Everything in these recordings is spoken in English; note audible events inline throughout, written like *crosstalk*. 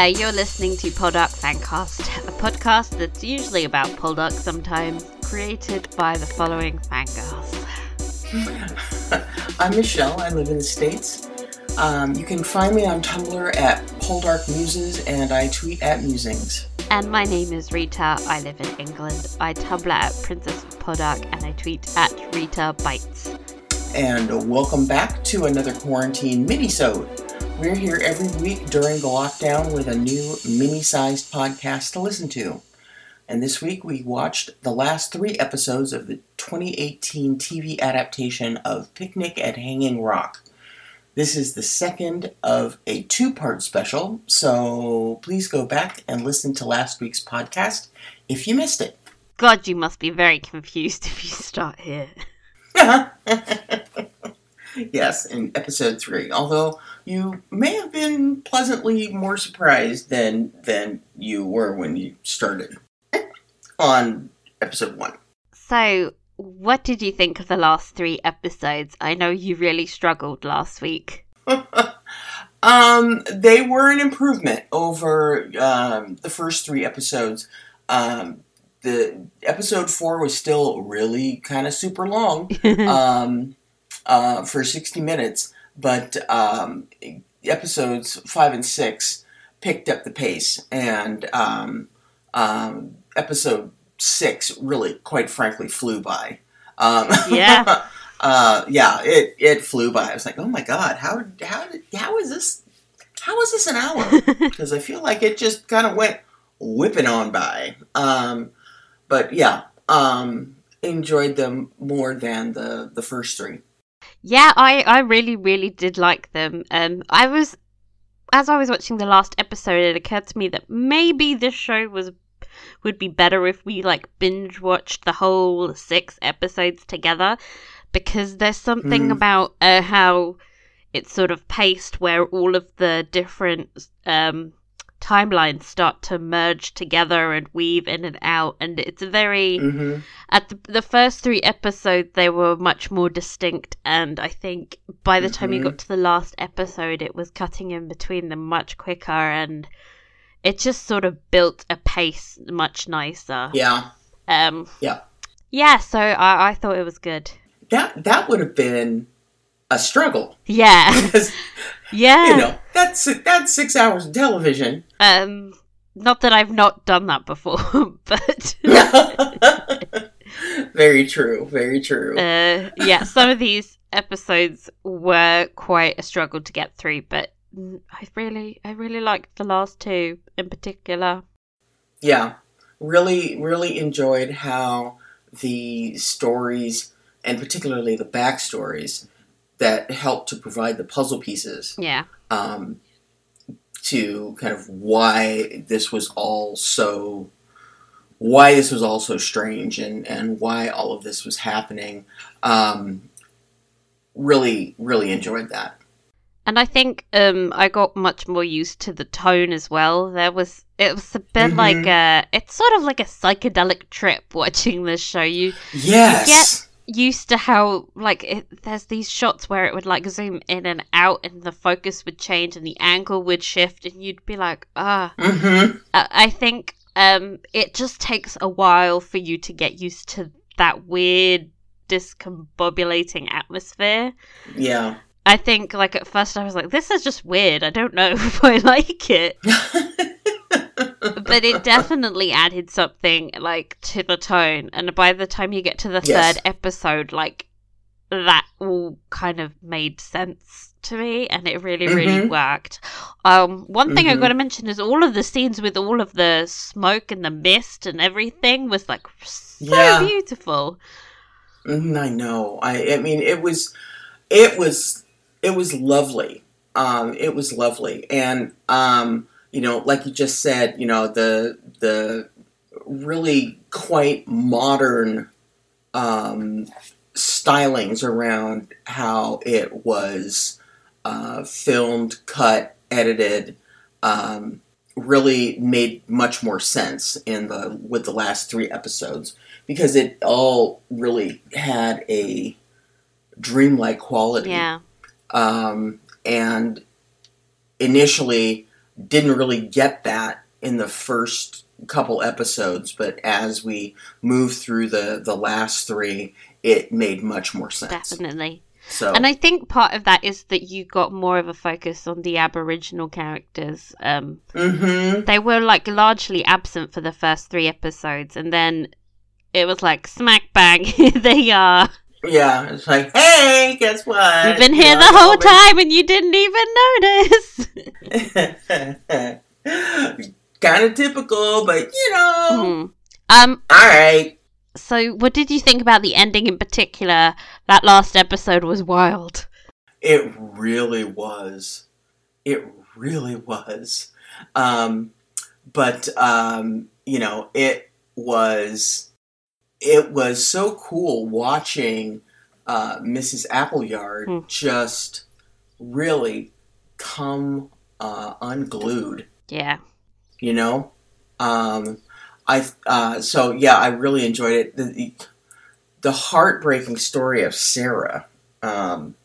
there, you're listening to Poldark Fancast, a podcast that's usually about Poldark sometimes, created by the following fangirls. *laughs* I'm Michelle. I live in the States. Um, you can find me on Tumblr at Poldark Muses and I tweet at Musings. And my name is Rita. I live in England. I Tumblr at Princess of and I tweet at Rita Bites. And welcome back to another quarantine mini-sode. We're here every week during the lockdown with a new mini-sized podcast to listen to. And this week we watched the last three episodes of the 2018 TV adaptation of Picnic at Hanging Rock. This is the second of a two part special, so please go back and listen to last week's podcast if you missed it. God, you must be very confused *laughs* if you start here. *laughs* yes, in episode three. Although you may have been pleasantly more surprised than than you were when you started on episode one. So, what did you think of the last three episodes? I know you really struggled last week. *laughs* um, they were an improvement over um, the first three episodes. Um, the episode four was still really kind of super long *laughs* um, uh, for 60 minutes, but um, episodes five and six picked up the pace, and um, um, episode six really, quite frankly, flew by. Um, Yeah. *laughs* uh, yeah, it it flew by. I was like, oh my god, how how did, how is this? How is this an hour? *laughs* Because I feel like it just kind of went whipping on by. Um, but yeah, um, enjoyed them more than the the first three. Yeah, I, I really, really did like them. Um, I was, as I was watching the last episode, it occurred to me that maybe this show was would be better if we like binge watched the whole six episodes together, because there's something Hmm. about uh, how it's sort of paced where all of the different um timelines start to merge together and weave in and out, and it's very hmm at the, the first three episodes they were much more distinct and i think by the time you Mhm. got to the last episode it was cutting in between them much quicker and it just sort of built a pace much nicer Yeah, um Yeah. yeah so i, I thought it was good that that would have been a struggle yeah *laughs* because yeah you know that's that's six hours of television. um not that i've not done that before *laughs* but *laughs* very true. Very true. uh, yeah, some of these episodes were quite a struggle to get through, but I really, I really liked the last two in particular. yeah, really, really enjoyed how the stories and particularly the backstories that helped to provide the puzzle pieces Yeah, um, to kind of why this was all so why this was all so strange and and why all of this was happening um, really really enjoyed that and I think um, I got much more used to the tone as well. There was, it was a bit Mhm. like a, it's sort of like a psychedelic trip *laughs* watching this show. You yes used to how like it, there's these shots where it would like zoom in and out, and the focus would change and the angle would shift, and you'd be like, ah. mm-hmm I I think um, it just takes a while for you to get used to that weird, discombobulating atmosphere. yeah I think, like, at first I was like, this is just weird. I don't know *laughs* if I like it. *laughs* *laughs* But it definitely added something, like, to the tone. And by the time you get to the Yes. third episode, like, that all kind of made sense to me and it really really Mhm. worked um one thing i Mhm. got to mention is all of the scenes with all of the smoke and the mist and everything was like so Yeah. beautiful Mhm, I know. I I mean it was it was it was lovely. Um it was lovely. And um you know, like you just said, you know, the the really quite modern um stylings around how it was uh, filmed, cut, edited, um, really made much more sense in the with the last three episodes because it all really had a dreamlike quality. yeah Um, and initially, didn't really get that in the first couple episodes, but as we move through the the last three, it made much more sense. Definitely. So And I think part of that is that you got more of a focus on the Aboriginal characters. Um, hmm they were like largely absent for the first three episodes, and then it was like smack bang, *laughs* here they are. Yeah, it's like, hey, guess what? We've been You here know, the whole time, and you didn't even notice. *laughs* kind of typical, but you know, Mhm. Um. all right. So, what did you think about the ending in particular? That last episode was wild. It really was. It really was. Um, but um, you know, it was it was so cool watching uh, Mrs. Appleyard Hmm. just really come uh, unglued. Yeah. You know, um, I uh, so yeah, I really enjoyed it. The, the, the heartbreaking story of Sarah um,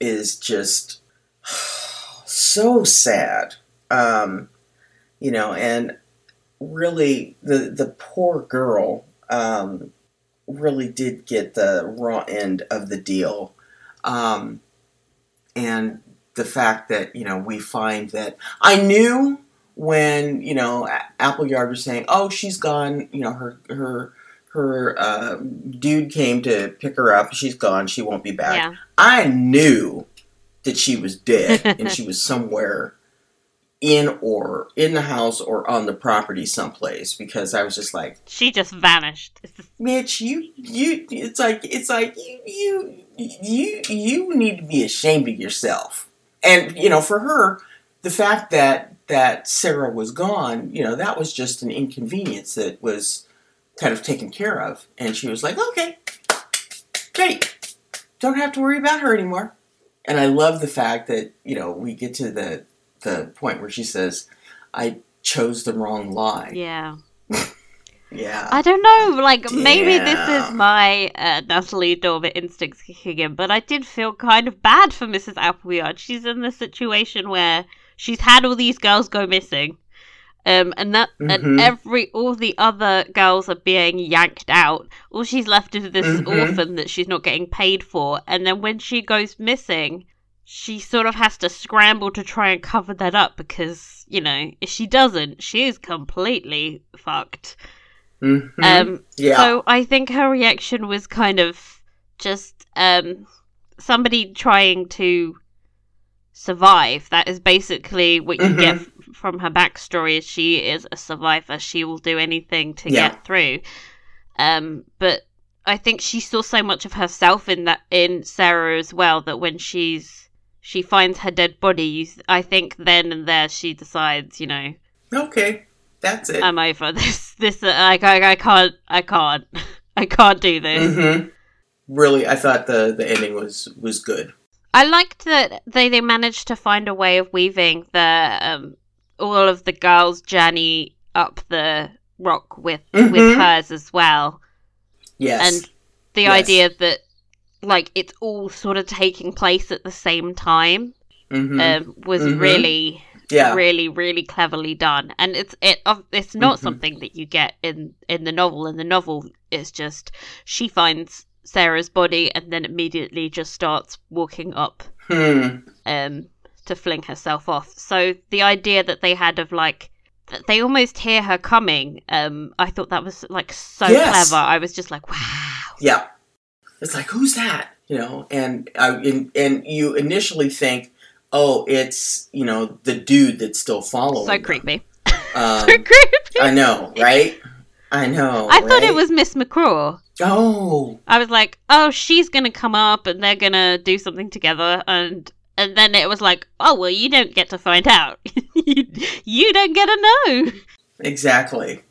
is just *sighs* so sad. Um, you know, and really, the the poor girl um, really did get the raw end of the deal, um, and the fact that you know we find that I knew when you know Appleyard was saying, "Oh, she's gone," you know, her her her uh, dude came to pick her up. She's gone. She won't be back. Yeah. I knew that she was dead *laughs* and she was somewhere in or in the house or on the property someplace because I was just like, She just vanished. It's Mitch, you you it's like it's like you you you you need to be ashamed of yourself. And you know, for her, the fact that that Sarah was gone, you know, that was just an inconvenience that was kind of taken care of. And she was like, Okay, great. Don't have to worry about her anymore. And I love the fact that, you know, we get to the the point where she says, I chose the wrong lie. yeah. *laughs* Yeah. I don't know. Like maybe this is my uh, Natalie Dormer instincts kicking in, but I did feel kind of bad for Mrs. Appleyard. She's in this situation where she's had all these girls go missing, um, and that and Mhm. every all the other girls are being yanked out. All she's left is this Mhm. orphan that she's not getting paid for, and then when she goes missing. She sort of has to scramble to try and cover that up because, you know, if she doesn't, she is completely fucked. Mhm. Um, yeah. so I think her reaction was kind of just um, somebody trying to survive. That is basically what you get f- from her backstory. Is she is a survivor. She will do anything to Yeah. get through. Um, but I think she saw so much of herself in that in Sarah as well that when she's she finds her dead body, you, th- I think then and there she decides, you know, Okay, that's it. I'm over this. This uh, I, I, I can't. I can't. *laughs* I can't do this. hmm Really, I thought the the ending was was good. I liked that they they managed to find a way of weaving the um all of the girls' journey up the rock with with Mhm. hers as well, Yes. and the Yes. idea that like it's all sort of taking place at the same time hmm um, was Mhm. really yeah. really really cleverly done and it's it it's not Mhm. something that you get in in the novel in the novel it's just she finds sarah's body and then immediately just starts walking up Hmm. um to fling herself off so the idea that they had of like that they almost hear her coming um i thought that was like so Yes. clever i was just like wow Yeah. It's like who's that? You know, and I, and and you initially think, oh, it's you know the dude that's still following. so creepy *laughs* Um, so creepy I know, right? I know. i thought it was miss mccraw Oh. I was like, oh, she's gonna come up and they're gonna do something together, and and then it was like, oh well, you don't get to find out. *laughs* you, you don't get to know. Exactly.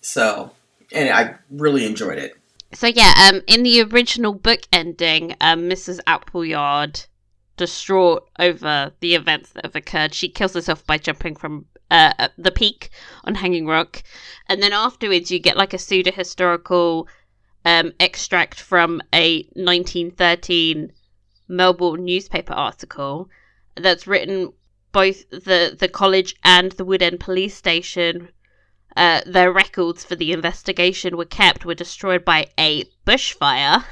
So, and I really enjoyed it. So yeah, um, in the original book ending, um, Mrs. Appleyard, distraught over the events that have occurred, she kills herself by jumping from uh, uh, the peak on Hanging Rock, and then afterwards you get like a pseudo historical um, extract from a 1913 Melbourne newspaper article that's written both the the college and the Woodend police station. Uh, their records for the investigation were kept were destroyed by a bushfire.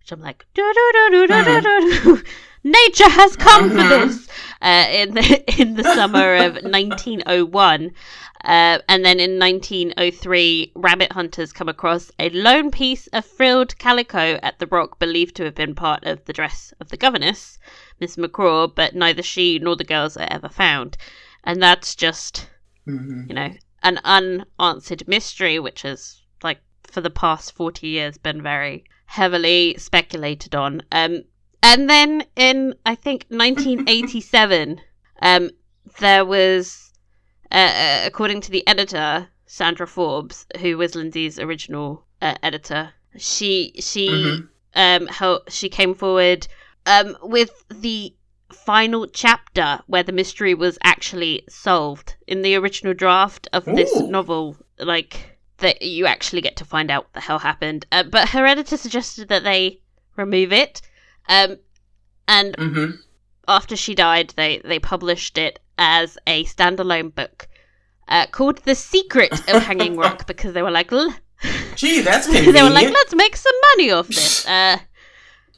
Which I'm like. Hmm. Nature has come for uh-huh. this uh, in the *laughs* in the summer of *laughs* 1901, uh, and then in 1903, rabbit hunters come across a lone piece of frilled calico at the rock, believed to have been part of the dress of the governess, Miss McCraw, but neither she nor the girls are ever found, and that's just Mm-hmm. you know an unanswered mystery, which has, like, for the past 40 years been very heavily speculated on. Um, and then in, I think, *laughs* 1987, um, there was, uh, uh, according to the editor, Sandra Forbes, who was Lindsay's original uh, editor, she she Mhm. um she came forward um with the final chapter where the mystery was actually solved in the original draft of this Ooh. novel like that you actually get to find out what the hell happened uh, but her editor suggested that they remove it um and Mhm. after she died, they they published it as a standalone book uh, called "The Secret of Hanging *laughs* Rock" because they were like, Gee, that's *laughs* they were like, let's make some money off this. Uh,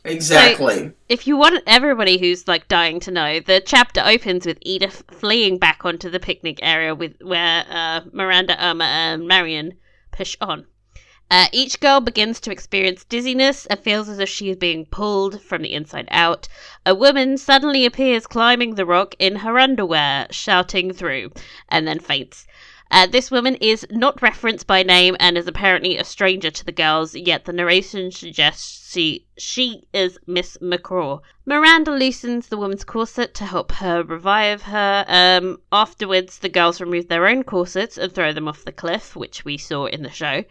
exactly. if you want everybody who's like dying to know, the chapter opens with Edith fleeing back onto the picnic area with where uh, Miranda, Irma, and Marion push on. Uh, each girl begins to experience dizziness and feels as if she is being pulled from the inside out. A woman suddenly appears climbing the rock in her underwear, shouting through, and then faints. Uh, this woman is not referenced by name and is apparently a stranger to the girls, yet the narration suggests she, she is Miss McCraw. Miranda loosens the woman's corset to help her revive her. Um, afterwards, the girls remove their own corsets and throw them off the cliff, which we saw in the show.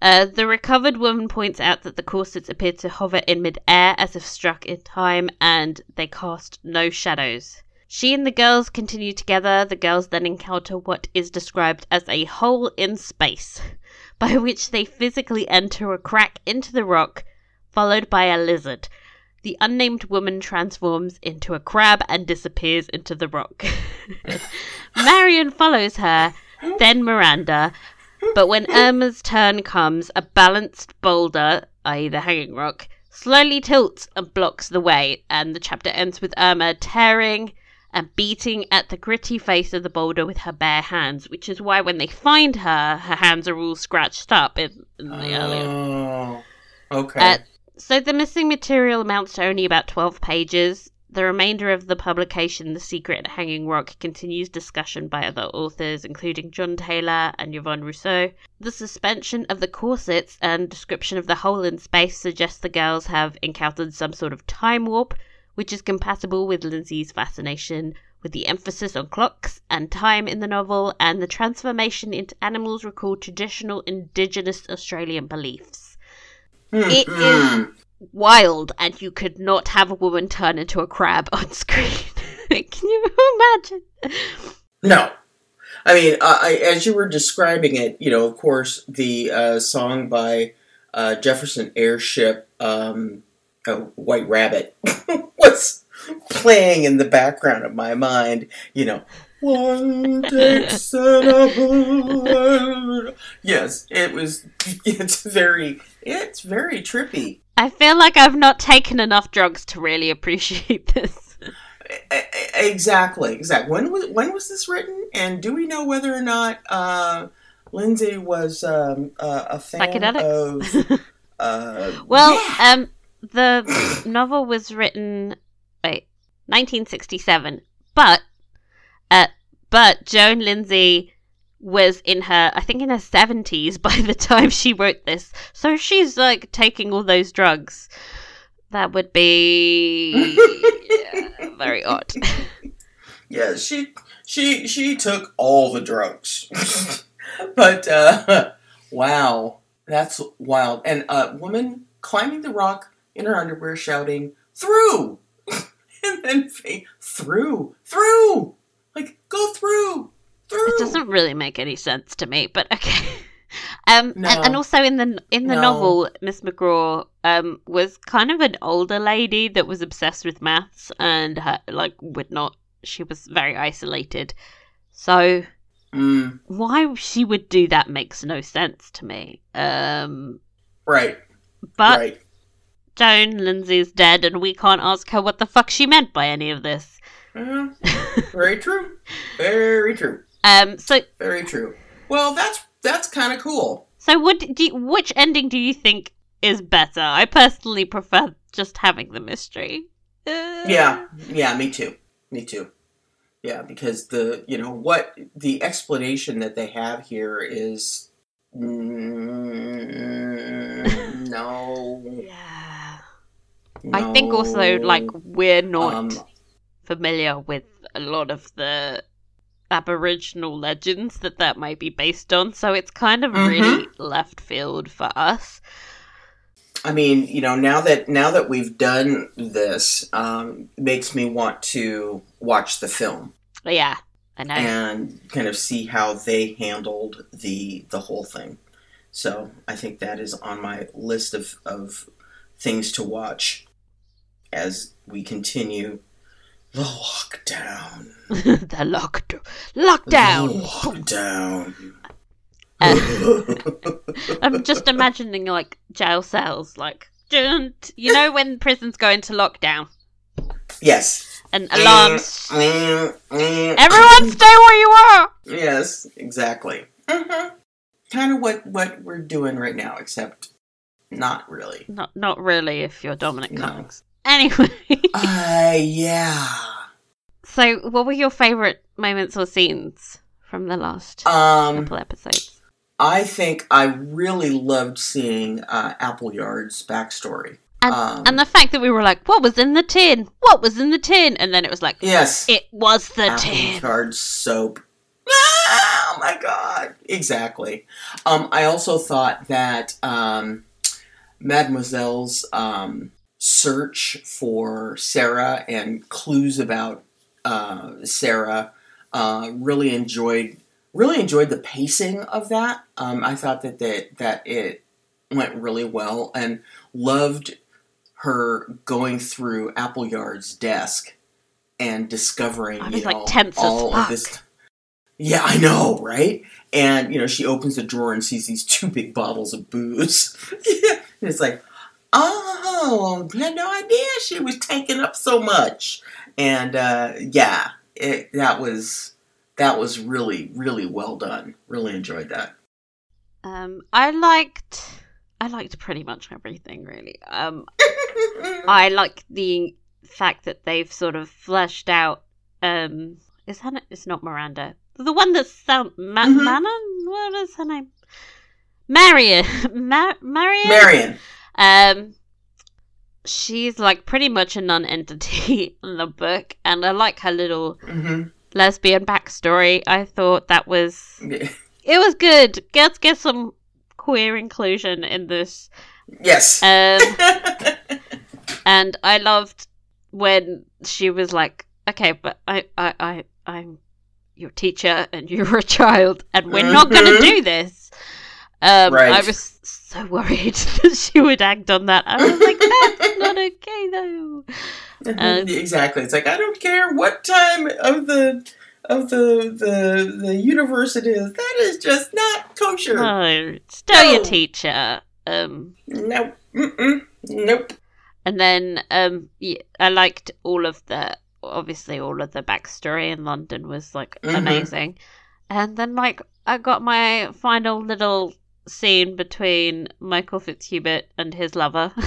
Uh, the recovered woman points out that the corsets appear to hover in midair as if struck in time, and they cast no shadows. She and the girls continue together. The girls then encounter what is described as a hole in space, *laughs* by which they physically enter a crack into the rock, followed by a lizard. The unnamed woman transforms into a crab and disappears into the rock. *laughs* Marion follows her, then Miranda, but when Irma's turn comes, a balanced boulder, i.e., the hanging rock, slowly tilts and blocks the way, and the chapter ends with Irma tearing and beating at the gritty face of the boulder with her bare hands, which is why when they find her, her hands are all scratched up in, in the earlier. Oh, okay. Uh, so the missing material amounts to only about 12 pages. The remainder of the publication, The Secret Hanging Rock, continues discussion by other authors, including John Taylor and Yvonne Rousseau. The suspension of the corsets and description of the hole in space suggests the girls have encountered some sort of time warp, which is compatible with Lindsay's fascination with the emphasis on clocks and time in the novel, and the transformation into animals recall traditional Indigenous Australian beliefs it Mhm. wild and you could not have a woman turn into a crab on screen. *laughs* Can you imagine? No. I mean, I, as you were describing it, you know, of course, the uh, song by uh, Jefferson Airship, um, oh, White Rabbit, *laughs* was playing in the background of my mind. You know, one takes an. Yes, it was. *laughs* It's very. It's very trippy. I feel like I've not taken enough drugs to really appreciate this. Exactly, exactly. When was when was this written? And do we know whether or not uh, Lindsay was um, uh, a fan of? *laughs* Uh, well, yeah. um, the novel was written wait, 1967, but uh, but Joan Lindsay was in her, I think, in her 70s by the time she wrote this. So she's like taking all those drugs. That would be yeah, very odd. *laughs* yeah, she she she took all the drugs, *laughs* but uh, *laughs* wow, that's wild. And a woman climbing the rock in her underwear, shouting "through," *laughs* and then fa- through, through, like go through, through. It doesn't really make any sense to me, but okay. *laughs* Um, No. and, and also in the in the No. novel, Miss McCraw um was kind of an older lady that was obsessed with maths and her, like would not she was very isolated. So Mm, why she would do that makes no sense to me. Um, right. but right. Joan Lindsay's dead, and we can't ask her what the fuck she meant by any of this. Uh, very true. Very true. Um, so Very true. Well, that's that's kind of cool. so what do you, which ending do you think is better? I personally prefer just having the mystery. Uh, Yeah. Yeah. Me too. Me too. Yeah, because the you know what the explanation that they have here is mm, I think also like we're not Um, familiar with a lot of the Aboriginal legends that that might be based on, so it's kind of Mhm. really left field for us. I mean, you know, now that now that we've done this, um, makes me want to watch the film yeah, I know. and kind of see how they handled the the whole thing. So I think that is on my list of, of things to watch as we continue the lockdown. *laughs* the lock lockdown. The lockdown. *laughs* I'm just imagining like jail cells, like you know when prisons go into lockdown yes. and alarms. Everyone, stay where you are. Yes, exactly. hmm Kind of what what we're doing right now, except not really. Not, not really. If you're Dominic No. Cummings. Anyway, Uh, *laughs* yeah. so what were your favorite moments or scenes from the last Um, couple episodes? I think I really loved seeing uh, Appleyard's backstory. And, um, and the fact that we were like, "What was in the tin? What was in the tin?" and then it was like, Yes, "It was the tin." Appleyard soap. Oh my god! Exactly. Um, I also thought that um, Mademoiselle's um, search for Sarah and clues about uh, Sarah uh, really enjoyed really enjoyed the pacing of that. Um, I thought that that that it went really well and loved her going through Appleyard's desk and discovering I was, like, know tense all of this. Yeah, I know, right? And you know, she opens the drawer and sees these two big bottles of booze. *laughs* yeah, and it's like, oh, I had no idea she was taking up so much. And uh, yeah, it, that was that was really really well done. Really enjoyed that. Um, I liked, I liked pretty much everything really. Um, *laughs* I like the fact that they've sort of fleshed out. Um, is that it's not Miranda, the one that's sound Ma- Mhm. Manon? What is her name? Marion. *laughs* Ma- Marion. Marion. Um, she's like pretty much a non-entity *laughs* in the book, and I like her little hmm lesbian backstory. I thought that was it was good. Let's get some queer inclusion in this. yes. Um, *laughs* and I loved when she was like, "Okay, but I, I, I, I'm your teacher, and *laughs* you're a child, and we're not going to do this." Um, Right. I was so worried *laughs* that she would act on that. I was like, "That's *laughs* not okay, though." Uh, exactly. It's like I don't care what time of the of the the the universe it is. That is just not kosher. No, still your teacher. Um, Nope. Mm-mm. Nope. And then um, I liked all of the obviously all of the backstory in London was like Mhm. amazing. And then like I got my final little scene between Michael Fitzhubert and his lover. *laughs*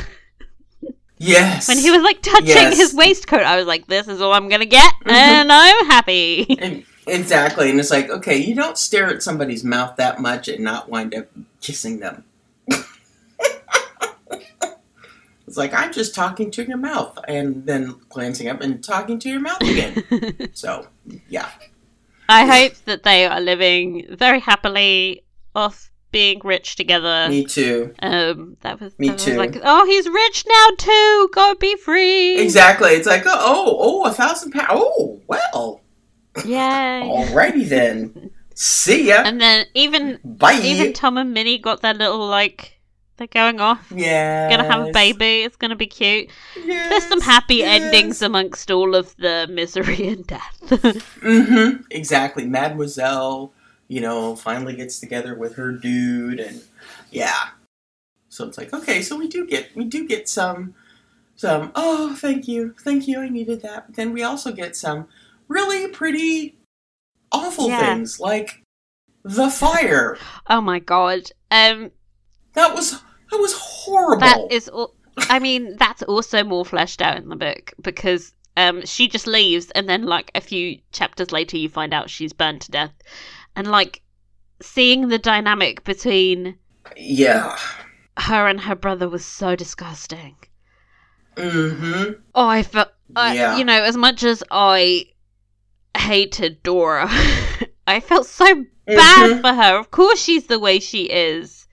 Yes. when he was like touching Yes. his waistcoat, I was like, "This is all I'm gonna get," *laughs* Mhm. and I'm happy. *laughs* And- exactly, and it's like, okay, you don't stare at somebody's mouth that much and not wind up kissing them. it's like I'm just talking to your mouth, and then glancing up and talking to your mouth again. so, yeah. I hope that they are living very happily off being rich together. Me too. Um, that was, Me that was too. like, oh, he's rich now too. Go be free. Exactly. It's like, oh, oh, a thousand pounds. Oh, well. Yay. *laughs* Alrighty then. See ya. And then even Bye. even Tom and Minnie got their little like They're going off. Yeah. Gonna have a baby. It's gonna be cute. Yes, There's some happy yes. endings amongst all of the misery and death. *laughs* Mm-hmm. Exactly. Mademoiselle, you know, finally gets together with her dude, and yeah. So it's like, okay, so we do get we do get some some. Oh, thank you, thank you. I needed that. But then we also get some really pretty awful Yeah. things like the fire. *laughs* oh my god. Um, That was that was horrible. that is. Al- I mean, that's also more fleshed out in the book because um, she just leaves, and then like a few chapters later, you find out she's burned to death, and like seeing the dynamic between yeah. her and her brother was so disgusting. Mm-hmm. Oh, I felt, I, Yeah. you know, as much as I hated Dora, *laughs* I felt so bad Mhm. for her. Of course, she's the way she is.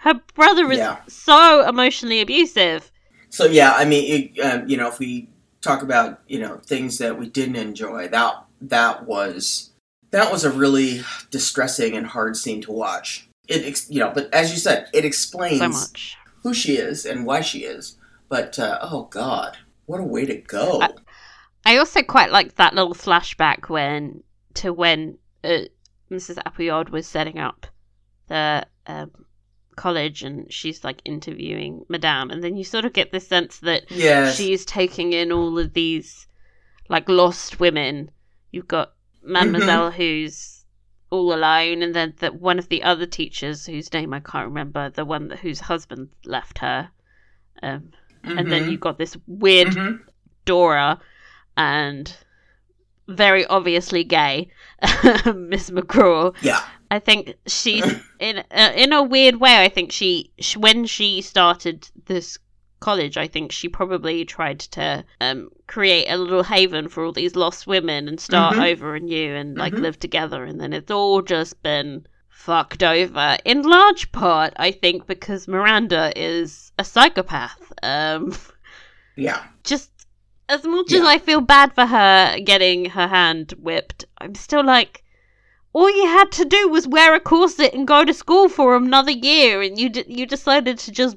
Her brother is Yeah. so emotionally abusive. So yeah, I mean, it, um, you know, if we talk about you know things that we didn't enjoy, that that was that was a really distressing and hard scene to watch. It, ex- you know, but as you said, it explains So much. who she is and why she is. But uh, oh god, what a way to go! I- I also quite liked that little flashback when to when uh, Mrs. Appleyard was setting up the um, college and she's like interviewing Madame, and then you sort of get this sense that yes, she's taking in all of these like lost women. You've got Mademoiselle who's all alone, and then that one of the other teachers whose name I can't remember, the one that, whose husband left her. Um, And then Mhm. you've got this weird Mhm. Dora and very obviously gay *laughs* Miss McCraw. yeah, I think she's *laughs* in uh, in a weird way. I think she, sh when she started this college, I think she probably tried to um, create a little haven for all these lost women and start Mhm. over anew and like Mhm. live together. And then it's all just been fucked over in large part, I think, because Miranda is a psychopath. Um, yeah, just as much as I feel bad for her getting her hand whipped, I'm still like, all you had to do was wear a corset and go to school for another year, and you d- you decided to just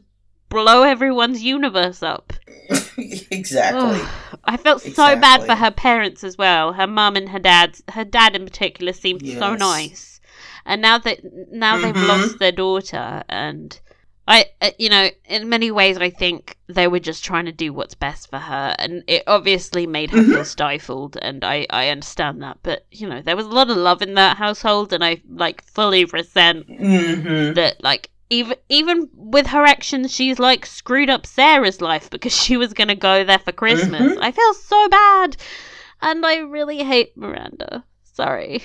blow everyone's universe up. *laughs* exactly. Ugh. I felt so bad for her parents as well. Her mum and her dad. Her dad in particular seemed so nice, and now that now they've Mhm. lost their daughter, and I, uh, you know, in many ways, I think they were just trying to do what's best for her, and it obviously made her Mhm. feel stifled, and I I understand that, but you know, there was a lot of love in that household, and I like fully resent hmm that like even even with her actions she's like screwed up Sarah's life because she was going to go there for Christmas. Mhm. I feel so bad and I really hate Miranda. Sorry.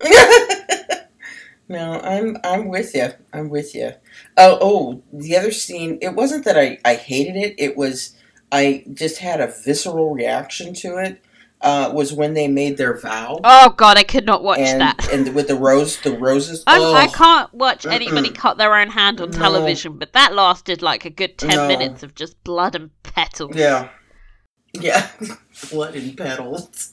*laughs* no, I'm I'm with you. I'm with you. Oh, oh, the other scene. It wasn't that I I hated it. It was I just had a visceral reaction to it. Uh, was when they made their vow Oh god, I could not watch and that. and with the rose the roses. I'm, I oh, can't watch anybody cut their own hand on No. television, but that lasted like a good 10 No. minutes of just blood and petals. Yeah, yeah, *laughs* blood and petals.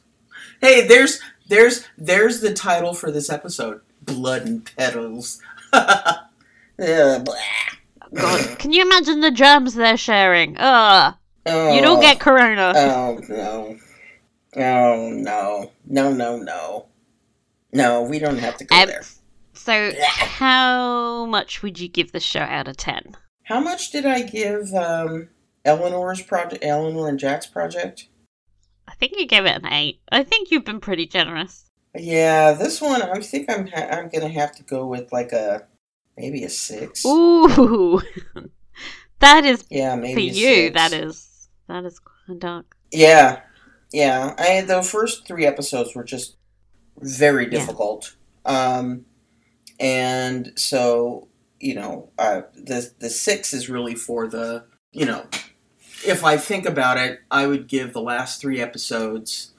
*laughs* hey, there's there's there's the title for this episode: Blood and Petals. *laughs* Yeah. God, can you imagine the germs they're sharing? Ugh. Oh. You don't get corona. Oh no. Oh no. No no no. No, we don't have to go Um, there. so, how much would you give the show out of 10? How much did I give um Eleanor's project Eleanor and Jack's project? I think you gave it an 8. I think you've been pretty generous. Yeah, this one I think I'm ha- I'm gonna have to go with like a maybe a six. Ooh. *laughs* that is Yeah, maybe for you. six. That is that is dark. Yeah, yeah. I the first three episodes were just very Yeah. difficult, um, and so you know, uh, the the six is really for the you know, if I think about it, I would give the last three episodes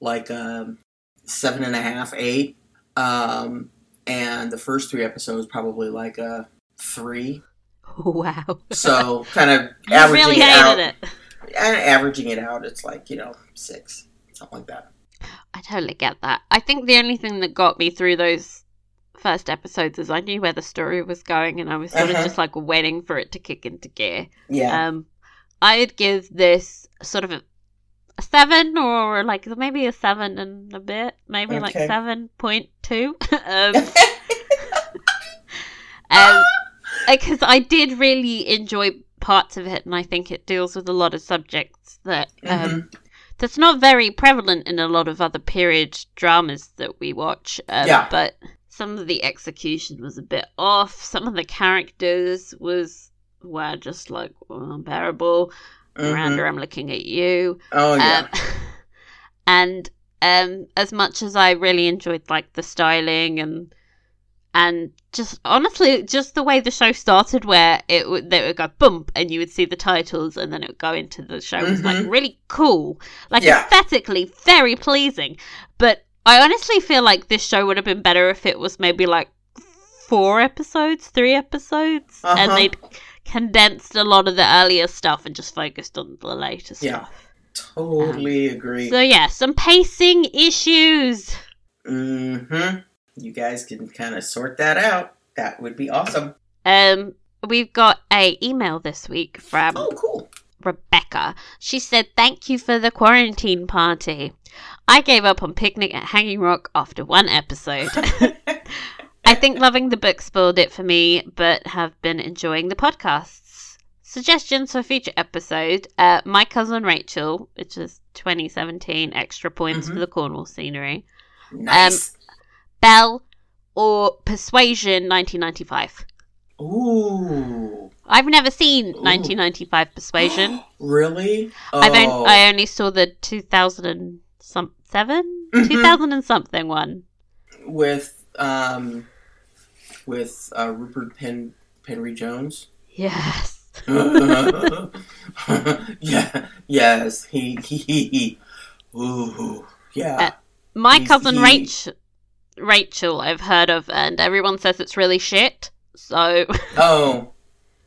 like um, seven and a half, eight, um, and the first three episodes probably like a three. *laughs* Wow. So kind of averaging really hated out. it. And averaging it out, it's like you know six, something like that. I totally get that. I think the only thing that got me through those first episodes is I knew where the story was going and I was sort Uh-huh. of just like waiting for it to kick into gear. Yeah. Um, I'd give this sort of a, a seven or like maybe a seven and a bit, maybe like seven point two. *laughs* um, *laughs* um, because I did really enjoy parts of it, and I think it deals with a lot of subjects that um, Mhm. that's not very prevalent in a lot of other period dramas that we watch. Um, Yeah. But some of the execution was a bit off. Some of the characters was were just like unbearable. Mhm. Miranda, I'm looking at you. Oh yeah. Um, *laughs* and um, as much as I really enjoyed like the styling and and just honestly, just the way the show started, where it would they would go bump, and you would see the titles, and then it would go into the show. It was like Mhm. really cool, like Yeah. aesthetically very pleasing. But I honestly feel like this show would have been better if it was maybe like four episodes, three episodes, and Uh-huh. they'd condensed a lot of the earlier stuff and just focused on the later Yeah. stuff. totally agree. So yeah, some pacing issues. mm-hmm. You guys can kind of sort that out. That would be awesome. Um, we've got a email this week from Oh, cool. Rebecca. She said, "Thank you for the quarantine party. I gave up on Picnic at Hanging Rock after one episode. *laughs* I think loving the book spoiled it for me, but have been enjoying the podcasts. Suggestions for future episode: uh, My cousin Rachel, which is 2017, extra points Mhm. for the Cornwall scenery. Nice. Belle or Persuasion, 1995. Ooh. I've never seen Ooh. 1995 Persuasion. *gasps* Really? Oh. I've on- I only saw the 2000 and some seven, Mhm. 2000 and something one. with um with uh, Rupert Pen Penry Jones. Yes. *laughs* yeah. Yes. He. He. he, he. Ooh. Yeah. Uh, My cousin he- Rach, Rachel, I've heard of, and everyone says it's really shit. So, *laughs* oh.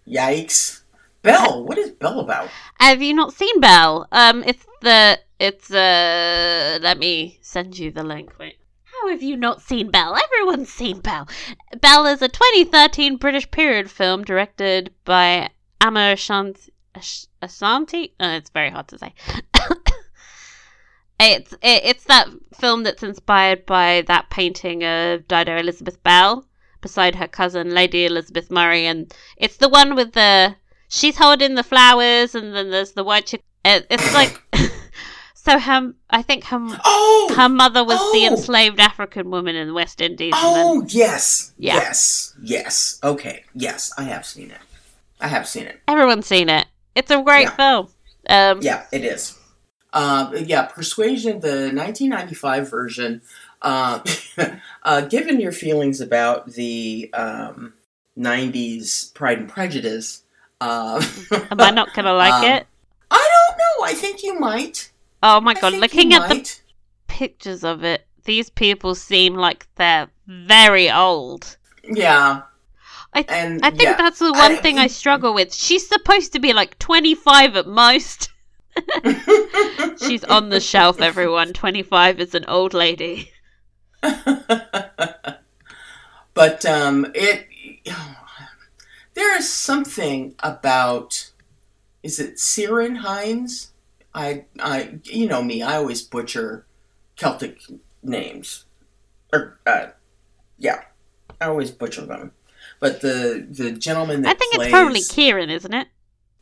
Yikes. Belle. What is Belle about? have you not seen Belle? Um, it's the it's uh. Let me send you the link. Wait. How have you not seen Belle? Everyone's seen Belle. Belle is a 2013 British period film directed by Amma Ashanti. Ash- Ashanti? Uh, it's very hard to say. *laughs* it's it, it's that film that's inspired by that painting of Dido Elizabeth Belle beside her cousin Lady Elizabeth Murray, and it's the one with the she's holding the flowers, and then there's the white chick. It, it's *coughs* like *coughs* so her. I think her Oh. her mother was the Oh! enslaved African woman in the West Indies. and then- Oh yes. Yeah. Yes. Yes. Okay. Yes. I have seen it. I have seen it. everyone's seen it. It's a great Yeah. film. Um, Yeah, it is. Um, yeah, Persuasion, the 1995 version. Uh, *laughs* uh, given your feelings about the um, 90s Pride and Prejudice, uh, Am I not gonna like *laughs* Um, it? I don't know. I think you might. Oh my god! Looking at the pictures of it, these people seem like they're very old. Yeah. I- and I think yeah. that's the one I- thing I struggle with. She's supposed to be like 25 at most. *laughs* *laughs* She's on the shelf, everyone. 25 is an old lady. *laughs* but um, it there is something about is it Siren Hines? I I you know me, I always butcher Celtic names. Or uh, yeah, I always butcher them. But the the gentleman that I think plays it's probably Kieran, isn't it?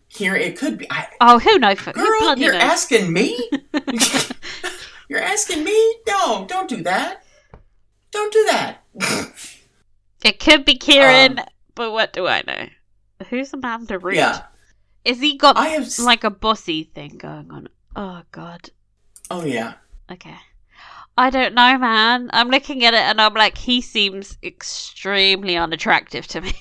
Here, it could be. I, Oh, who knows? Who girl, bloody you're knows? asking me. *laughs* you're asking me? No, don't do that. Don't do that. It could be Kieran, Um, but what do I know? Who's Amanda Root? yeah, Is he got I have. like a bossy thing going on? Oh god. oh yeah. Okay. I don't know, man. I'm looking at it and I'm like, he seems extremely unattractive to me.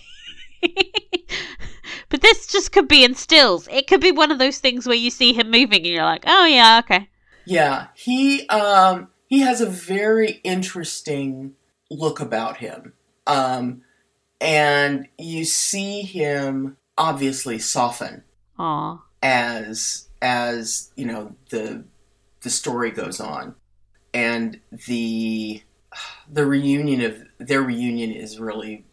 This just could be in stills. It could be one of those things where you see him moving and you're like, oh yeah, okay. Yeah, he um he has a very interesting look about him. Um and you see him obviously soften Aw. as as, you know, the the story goes on. And the the reunion of their reunion is really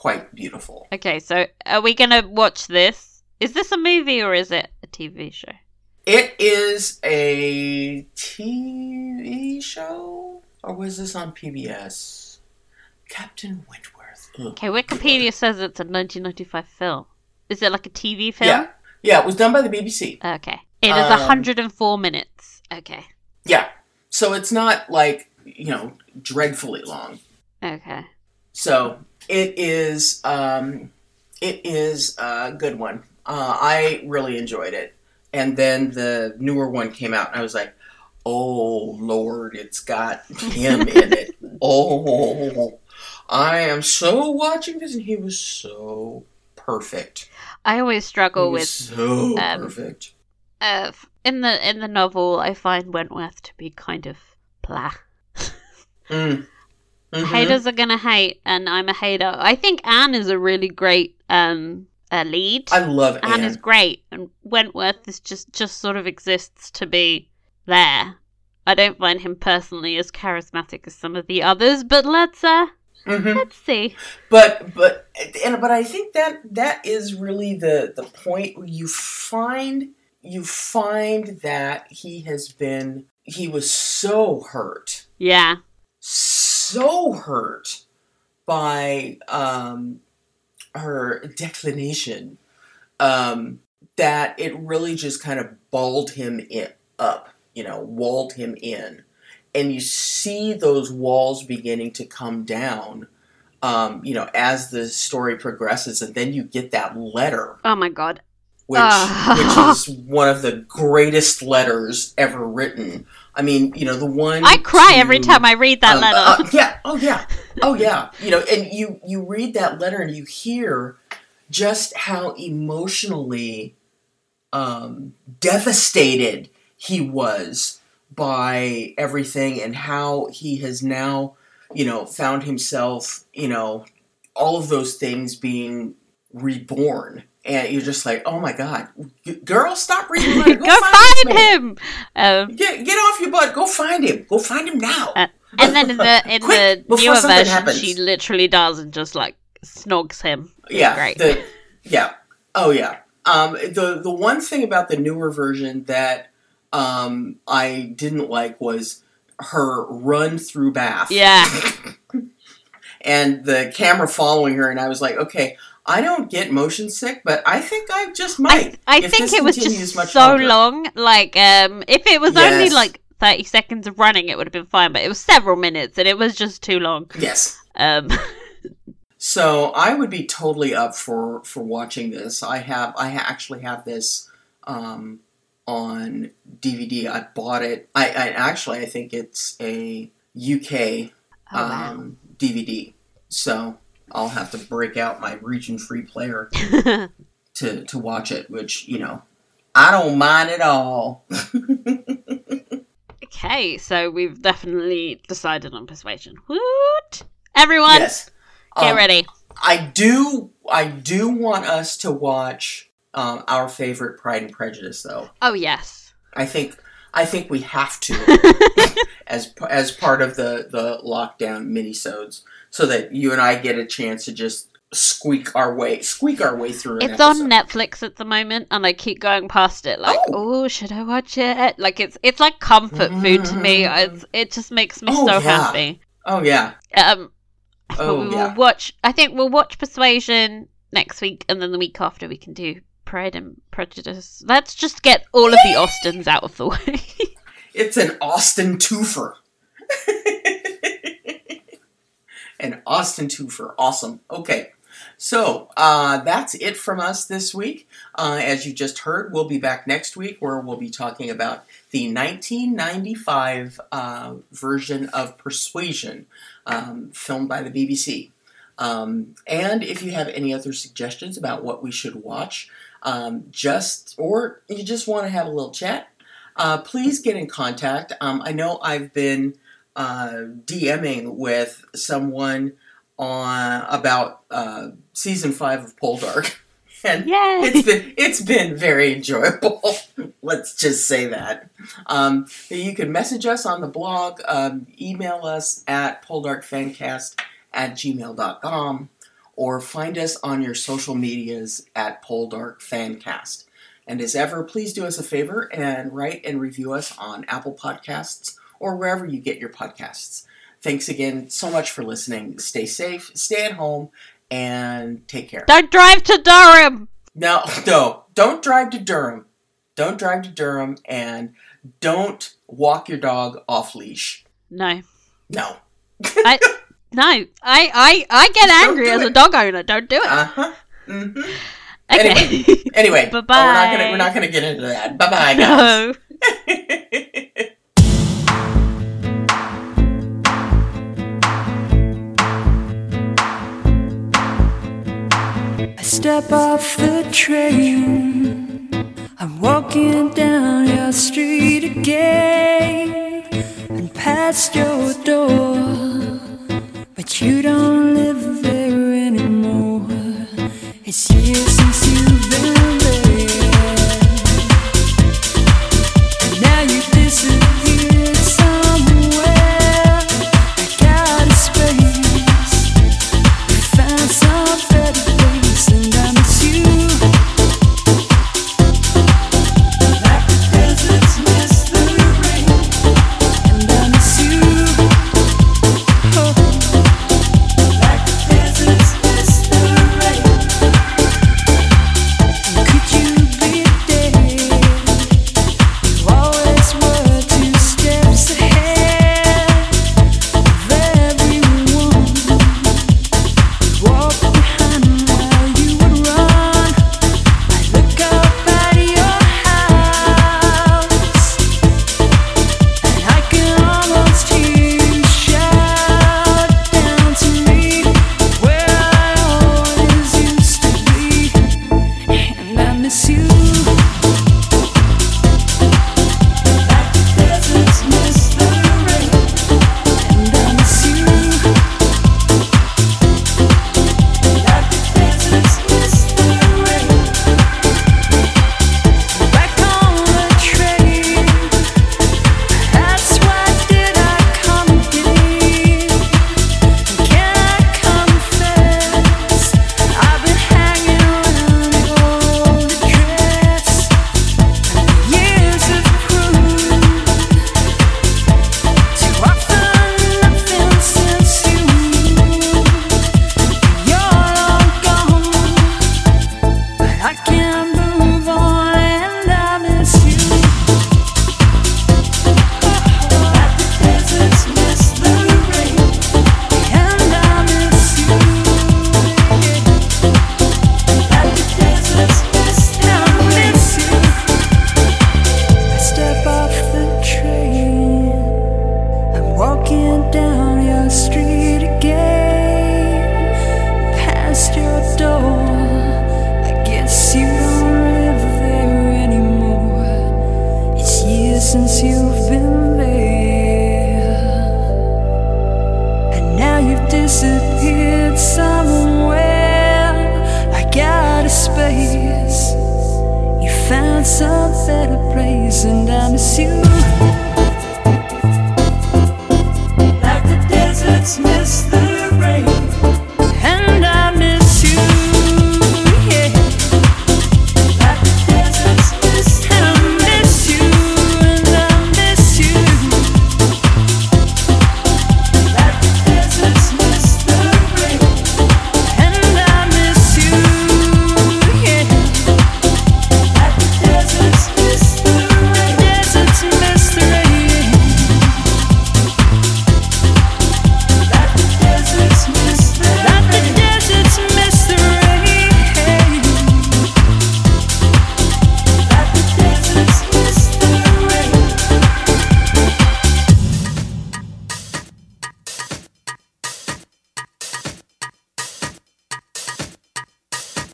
quite beautiful. Okay, so are we gonna watch this? Is this a movie or is it a TV show? It is a TV show, or was this on PBS? Captain Wentworth. Ugh. Okay, Wikipedia says it's a 1995 film. Is it like a TV film? Yeah, yeah. It was done by the BBC. Okay. It is Um, 104 minutes. Okay. Yeah, so it's not like you know dreadfully long. Okay. So it is. Um, it is a good one. Uh, I really enjoyed it, and then the newer one came out, and I was like, "Oh Lord, it's got him in it." *laughs* Oh, I am so watching this, and he was so perfect. I always struggle with so um, perfect. uh in the in the novel I find Wentworth to be kind of blah. Mm. Mhm. Haters are gonna hate, and I'm a hater. I think Anne is a really great um uh, lead. I love Anne Anne. is great, and Wentworth is just just sort of exists to be there. I don't find him personally as charismatic as some of the others, but let's uh Mhm. let's see. but but and but I think that that is really the the point where you find you find that he has been he was so hurt Yeah, so hurt by um her declination um that it really just kind of balled him in, up you know walled him in and you see those walls beginning to come down um, you know as the story progresses and then you get that letter Oh my god. which Ah. which is one of the greatest letters ever written i mean you know the one I cry every time I read that um, letter. uh, yeah. Oh yeah. *laughs* Oh yeah. You know, and you you read that letter and you hear just how emotionally um, devastated he was by everything and how he has now, you know, found himself, you know, all of those things being reborn. And you're just like, oh my god, G- girl, stop reading. letter. *laughs* Go, this find him. Um, Get get off your butt. Go find him. Go find him now. Uh, and then in the *laughs* in Quick, the newer version, happens. she literally does and just like snogs him. Yeah, great. The, yeah. Oh yeah. Um, the the one thing about the newer version that um, I didn't like was her run through Bath. Yeah. *laughs* and the camera following her, and I was like, okay, I don't get motion sick, but I think I just might. I if think this it was just so longer. long. Like, um, if it was only like thirty seconds of running, it would have been fine. But it was several minutes, and it was just too long. Yes. Um, *laughs* So I would be totally up for for watching this. I have I actually have this um, on DVD. I bought it. I, I actually I think it's a UK oh, wow. um, DVD. So I'll have to break out my region free player *laughs* to to watch it. Which you know I don't mind at all. *laughs* okay, so we've definitely decided on persuasion. Woot! Everyone, yes. get Um, ready. I do. I do want us to watch um, our favorite Pride and Prejudice, though. Oh yes. I think I think we have to *laughs* as as part of the the lockdown minisodes, so that you and I get a chance to just squeak our way squeak our way through. It's on. Netflix at the moment, and I keep going past it. Like, Oh. oh, should I watch it? Like, it's it's like comfort food to me. It's, it just makes me Oh, so yeah. happy. Oh yeah. Um, Oh we will yeah. watch. I think we'll watch Persuasion next week, and then the week after we can do Pride and Prejudice. Let's just get all of the Austens out of the way. It's an Austen twofer. an Austen twofer. Awesome. Okay. So uh, that's it from us this week. Uh, as you just heard, we'll be back next week where we'll be talking about the 1995 uh, version of Persuasion, um, filmed by the BBC. Um, and if you have any other suggestions about what we should watch, um, just or you just want to have a little chat, uh, please get in contact. Um, I know I've been uh, DMing with someone on about uh, season five of Poldark. *laughs* and Yay! it's been it's been very enjoyable. *laughs* Let's just say that. Um, you can message us on the blog, um, email us at poldarkfancast at gmail.com, or find us on your social medias at poldarkfancast. And as ever, please do us a favor and write and review us on Apple Podcasts or wherever you get your podcasts. Thanks again so much for listening. Stay safe, stay at home, and take care. Don't drive to Durham. No, *laughs* no, don't drive to Durham. Don't drive to Durham, and don't walk your dog off leash. No, No. I *laughs* no, I I I get angry do as a dog owner. Don't do it. Uh huh. hmm okay. *laughs* Anyway, oh, we're not Bye-bye. gonna we're not gonna get into that. Bye bye, guys. no. *laughs* I step off the train. I'm walking down your street again and past your door. You don't live there anymore. It's years since miss you.